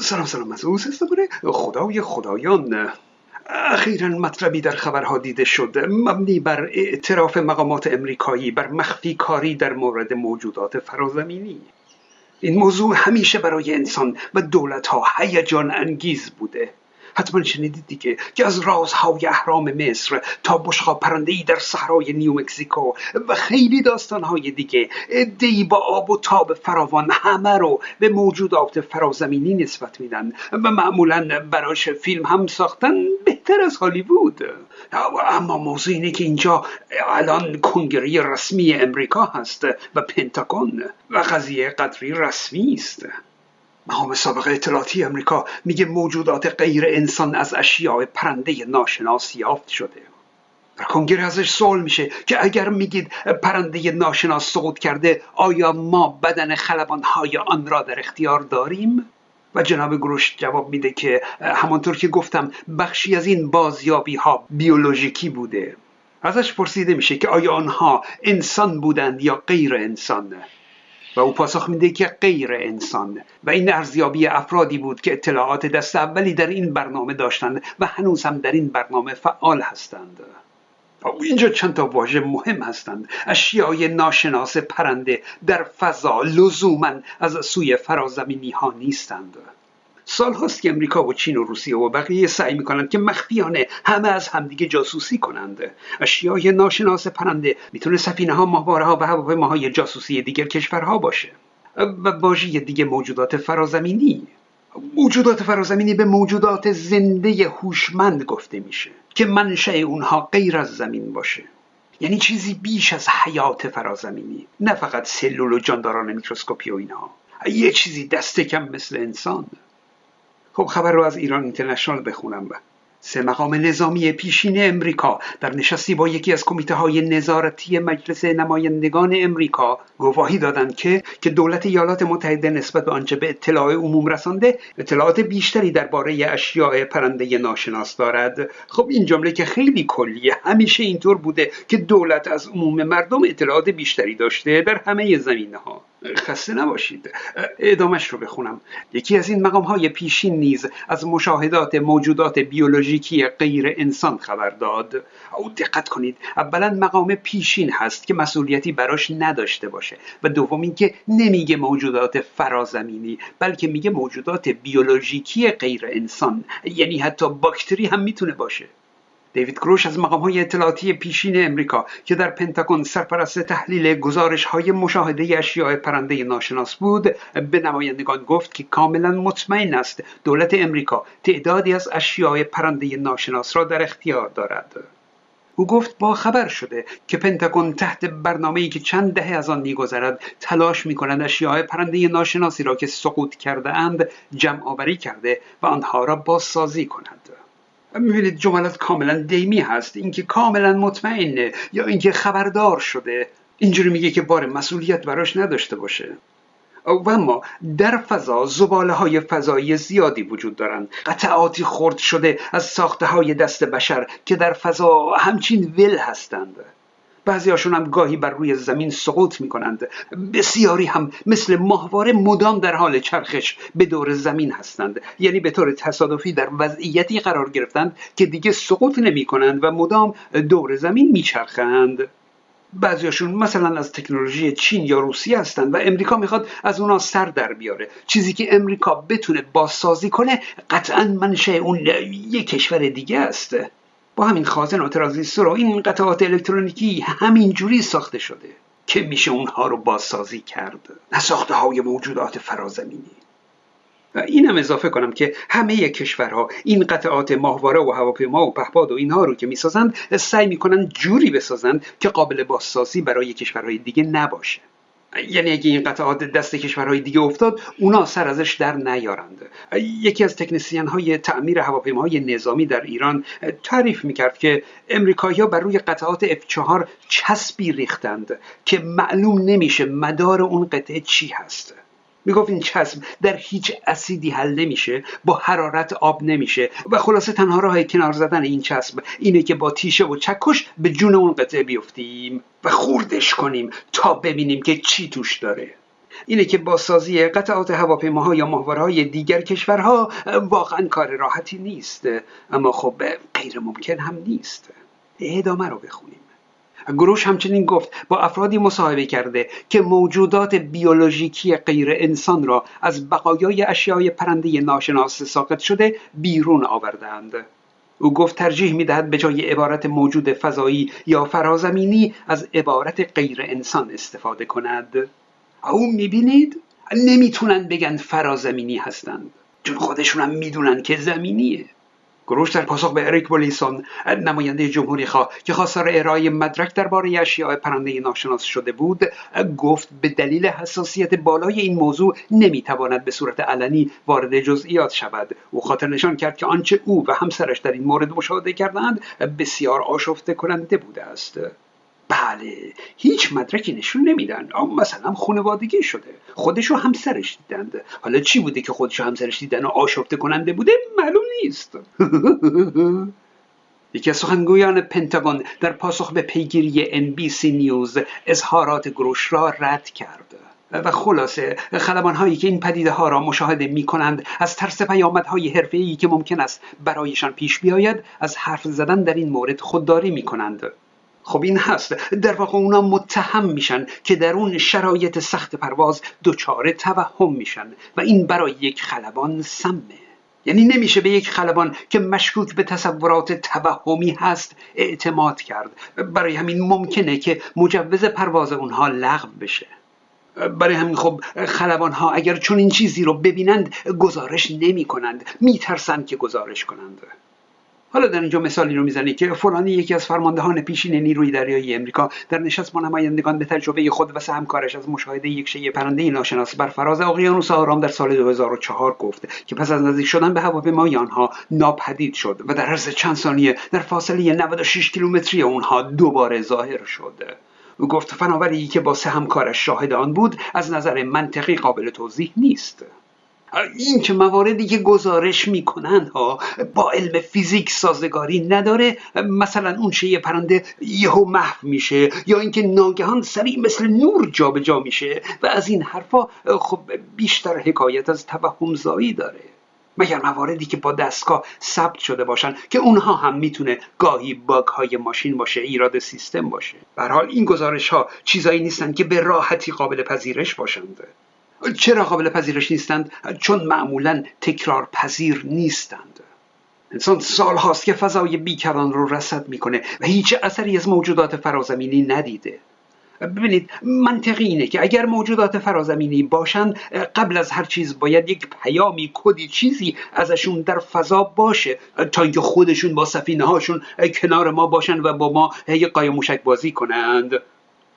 سلام سلام او دوباره خدای خدایان. اخیرا مطلبی در خبرها دیده شد. مبنی بر اعتراف مقامات امریکایی بر مخفی کاری در مورد موجودات فرازمینی. این موضوع همیشه برای انسان و دولت ها هیجان انگیز بوده. حتما شنیدید دیگه که از رازهای اهرام مصر تا بشقا پرنده ای در صحرای نیو مکزیکو و خیلی داستانهای دیگه ادهی با آب و تاب فراوان همه رو به موجودات فرازمینی نسبت میدن و معمولا براش فیلم هم ساختن بهتر از هالیوود. اما موضوع اینه که اینجا الان کنگره رسمی امریکا هست و پنتاگون و قضیه قدری رسمی است. مقام سابقه اطلاعاتی امریکا میگه موجودات غیر انسان از اشیاء پرنده ناشناس یافت شده. در کنگره ازش سوال میشه که اگر میگید پرنده ناشناس سقوط کرده آیا ما بدن خلبانهای آن را در اختیار داریم؟ و جناب گروش جواب میده که همانطور که گفتم بخشی از این بازیابی ها بیولوژیکی بوده. ازش پرسیده میشه که آیا آنها انسان بودند یا غیر انسان؟ و او پاسخ میده که غیر انسان و این ارزیابی افرادی بود که اطلاعات دست اولی در این برنامه داشتند و هنوز هم در این برنامه فعال هستند. اینجا چند تا واژه مهم هستند. اشیای ناشناس پرنده در فضا لزوما از سوی فرازمینی ها نیستند. سال هاست که امریکا و چین و روسیه و بقیه سعی می‌کنند که مخفیانه همه از همدیگه جاسوسی کنند. اشیای ناشناس پرنده می‌تونه سفینه ها ماهواره ها و هواپیماهای جاسوسی دیگر کشورها باشه. و واژه دیگه موجودات فرازمینی. موجودات فرازمینی به موجودات زنده هوشمند گفته میشه که منشأ اونها غیر از زمین باشه. یعنی چیزی بیش از حیات فرازمینی نه فقط سلول و جانداران میکروسکوپی و اینها. یه چیزی دست کم مثل انسان. خب خبر رو از ایران اینترنشنال بخونم سه مقام نظامی پیشین امریکا. در نشستی با یکی از کمیته های نظارتی مجلس نمایندگان امریکا گواهی دادند که که دولت ایالات متحده نسبت به آنچه به اطلاع عموم رسانده اطلاعات بیشتری درباره اشیاء پرنده ناشناس دارد. خب این جمله که خیلی کلیه همیشه اینطور بوده که دولت از عموم مردم اطلاعات بیشتری داشته در همه زمینه ها خسته نباشید. ادامش رو بخونم. یکی از این مقام های پیشین نیز از مشاهدات موجودات بیولوژیکی غیر انسان خبر داد. او دقت کنید اولا مقام پیشین هست که مسئولیتی براش نداشته باشه و دوم اینکه نمیگه موجودات فرازمینی بلکه میگه موجودات بیولوژیکی غیر انسان یعنی حتی باکتری هم می‌تونه باشه. دیوید کروش از مقام های اطلاعاتی پیشین امریکا که در پنتاگون سرپرست تحلیل گزارش های مشاهده اشیاء پرنده ناشناس بود به نمایندگان گفت که کاملا مطمئن است دولت امریکا تعدادی از اشیاء پرنده ناشناس را در اختیار دارد. او گفت با خبر شده که پنتاگون تحت برنامه‌ای که چند دهه از آن میگذرد تلاش می‌کنند اشیاء پرنده ناشناسی را که سقوط کرده اند جمع آوری کرده و آنها را بازسازی کند. می‌بینید جملات کاملا دیمی هست. اینکه کاملا مطمئنه یا اینکه خبردار شده. اینجوری میگه که بار مسئولیت براش نداشته باشه. و اما در فضا زباله های فضایی زیادی وجود دارند. قطعاتی خرد شده از ساخته های دست بشر که در فضا همچین ول هستند. بعضی هاشون هم گاهی بر روی زمین سقوط می کنند بسیاری هم مثل ماهواره مدام در حال چرخش به دور زمین هستند. یعنی به طور تصادفی در وضعیتی قرار گرفتند که دیگه سقوط نمی کنند و مدام دور زمین می چرخند بعضیاشون مثلا از تکنولوژی چین یا روسیه هستند و امریکا می‌خواد از اونا سر در بیاره. چیزی که امریکا بتونه بازسازی کنه قطعا منشه اون یک کشور دیگه است. با همین خازن و ترانزیستور و این قطعات الکترونیکی همینجوری ساخته شده که میشه اونها رو بازسازی کرد. نه ساخته های موجودات فرازمینی. و اینم اضافه کنم که همه کشورها این قطعات ماهواره و هواپیما و پهپاد و اینها رو که می‌سازند سعی می‌کنن جوری بسازند که قابل بازسازی برای کشورهای دیگه نباشه. یعنی اگه این قطعات دست کشورهای دیگه افتاد اونا سر ازش در نیارند. یکی از تکنسیان های تعمیر هواپیماهای نظامی در ایران تعریف می‌کرد که امریکایی‌ها بر روی قطعات F4 چسبی ریختند که معلوم نمیشه مدار اون قطعه چی هست. می‌گفت این چسب در هیچ اسیدی حل نمیشه با حرارت آب نمیشه و خلاصه تنها راه کنار زدن این چسب اینه که با تیشه و چکش به جون اون قطعه بیفتیم و خوردش کنیم تا ببینیم که چی توش داره. اینه که با سازی قطعات هواپیماها یا ماهواره‌های دیگر کشورها واقعا کار راحتی نیست اما خب غیر ممکن هم نیست. ادامه رو بخونیم. گروش همچنین گفت با افرادی مصاحبه کرده که موجودات بیولوژیکی غیر انسان را از بقایای اشیای پرنده ناشناس ساقط شده بیرون آوردند. او گفت ترجیح می‌دهد به جای عبارت موجود فضایی یا فرازمینی از عبارت غیر انسان استفاده کند. او می‌بینید؟ نمی‌تونن بگن فرازمینی هستند. چون خودشون هم می‌دونن که زمینیه. گروش در پاسخ به اریک بولیسون نماینده جمهوری خواه که خواستار ارائه مدرک درباره اشیاء پرنده ناشناس شده بود گفت به دلیل حساسیت بالای این موضوع نمی‌تواند به صورت علنی وارد جزئیات شود. او خاطر نشان کرد که آنچه او و همسرش در این مورد مشاهده کردند بسیار آشفته کننده بوده است. بله هیچ مدرکی نشون نمیدن. مثلا خانوادگی شده. خودش و همسرش دیدند. حالا چی بوده که خودش و همسرش دیدن و آشفته کننده بوده؟ معلوم نیست. یکی از سخنگویان پنتاگون در پاسخ به پیگیری NBC نیوز اظهارات گروش را رد کرد. و خلاصه خلبان هایی که این پدیده ها را مشاهده می کنند از ترس پیامدهای حرفه که ممکن است برایشان پیش بیاید از حرف زدن در این مورد خودداری می کنند خب این هست. در واقع اونا متهم میشن که در اون شرایط سخت پرواز دچار توهم میشن و این برای یک خلبان سمه. یعنی نمیشه به یک خلبان که مشکوک به تصورات توهمی هست اعتماد کرد. برای همین ممکنه که مجوز پرواز اونها لغو بشه. برای همین خب خلبان ها اگر چون این چیزی رو ببینند گزارش نمی کنند میترسند که گزارش کنند. حالا در اینجا مثالی رو می‌زنه که فلانی یکی از فرماندهان پیشین نیروی دریایی امریکا در نشست با نمایندگان به تجربه خود و سهمکارش از مشاهده یک شیء پرنده ناشناس بر فراز اقیانوس آرام در سال 2004 گفت که پس از نزدیک شدن به هواپیمای آنها ناپدید شد و در عرض چند ثانیه در فاصله 96 کیلومتری اونها دوباره ظاهر شد. گفت فناوری که با سه همکارش شاهد آن بود از نظر منطقی قابل توضیح نیست. این که مواردی که گزارش می‌کنند ها با علم فیزیک سازگاری نداره مثلا اون شیء پرنده یهو محو میشه یا اینکه ناگهان سریع مثل نور جابجا جا میشه و از این حرفا خب بیشتر حکایت از توهم زایی داره. مگر مواردی که با دستگاه ثبت شده باشن که اونها هم می‌تونه گاهی باگ های ماشین باشه ایراد سیستم باشه؟ به حال این گزارش ها چیزایی نیستن که به راحتی قابل پذیرش باشند. چرا قابل پذیرش نیستند؟ چون معمولا تکرار پذیر نیستند. انسان سال هاست که فضای بیکران رو رسد می‌کنه و هیچ اثری از موجودات فرازمینی ندیده. ببینید منطقی اینه که اگر موجودات فرازمینی باشند قبل از هر چیز باید یک پیامی کدی چیزی ازشون در فضا باشه تا اینکه خودشون با سفینه هاشون کنار ما باشن و با ما یک قایم موشک بازی کنند.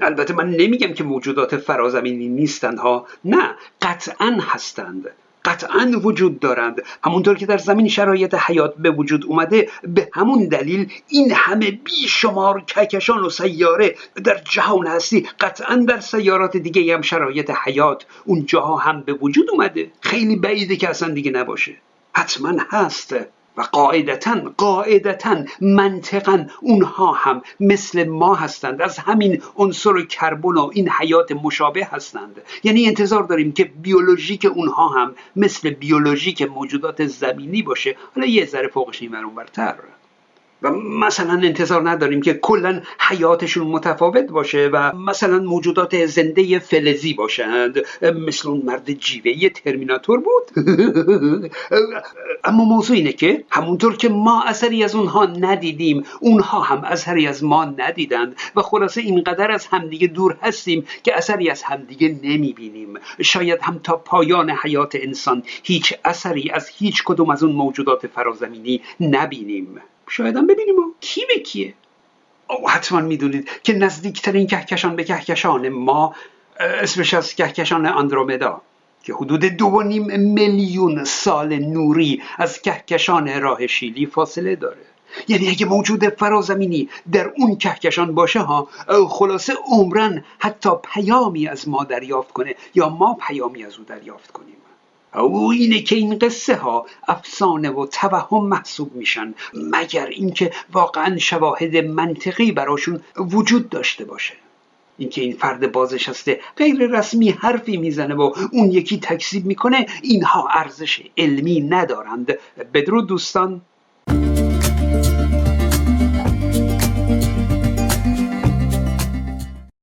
البته من نمیگم که موجودات فرازمینی نیستند. ها نه قطعا هستند. قطعا وجود دارند. همونطور که در زمین شرایط حیات به وجود اومده به همون دلیل این همه بیشمار کهکشان و سیاره در جهان هستی. قطعا در سیارات دیگه هم شرایط حیات اونجاها هم به وجود اومده. خیلی بعیده که اصلا دیگه نباشه. حتما هست. و قاعدتا قاعدتا منطقا اونها هم مثل ما هستند. از همین عنصر کربن و این حیات مشابه هستند. یعنی انتظار داریم که بیولوژیک اونها هم مثل بیولوژیک موجودات زمینی باشه. حالا یه ذره فوقش این برتر و مثلا انتظار نداریم که کلا حیاتشون متفاوت باشه و مثلا موجودات زنده فلزی باشند. مثل اون مرد جیوه ترمیناتور بود. اما موضوع اینه که همونطور که ما اثری از اونها ندیدیم اونها هم اثری از ما ندیدند و خلاصه اینقدر از همدیگه دور هستیم که اثری از همدیگه نمی‌بینیم. شاید هم تا پایان حیات انسان هیچ اثری از هیچ کدوم از اون موجودات فرازمینی نبینیم. شاید هم ببینیم کی به کیه. او حتما می‌دونید که نزدیکترین کهکشان به کهکشان ما اسمش از کهکشان اندرومدا که حدود دو نیم میلیون سال نوری از کهکشان راه شیلی فاصله داره. یعنی اگه موجود فرازمینی در اون کهکشان باشه ها خلاصه عمرن حتی پیامی از ما دریافت کنه یا ما پیامی از او دریافت کنیم. او اینه که این قصه ها افسانه و توهم محسوب میشن مگر اینکه واقعا شواهد منطقی براشون وجود داشته باشه. اینکه این فرد بازنشسته غیر رسمی حرفی می‌زنه و اون یکی تکذیب می‌کنه اینها ارزش علمی ندارند. بدرود دوستان.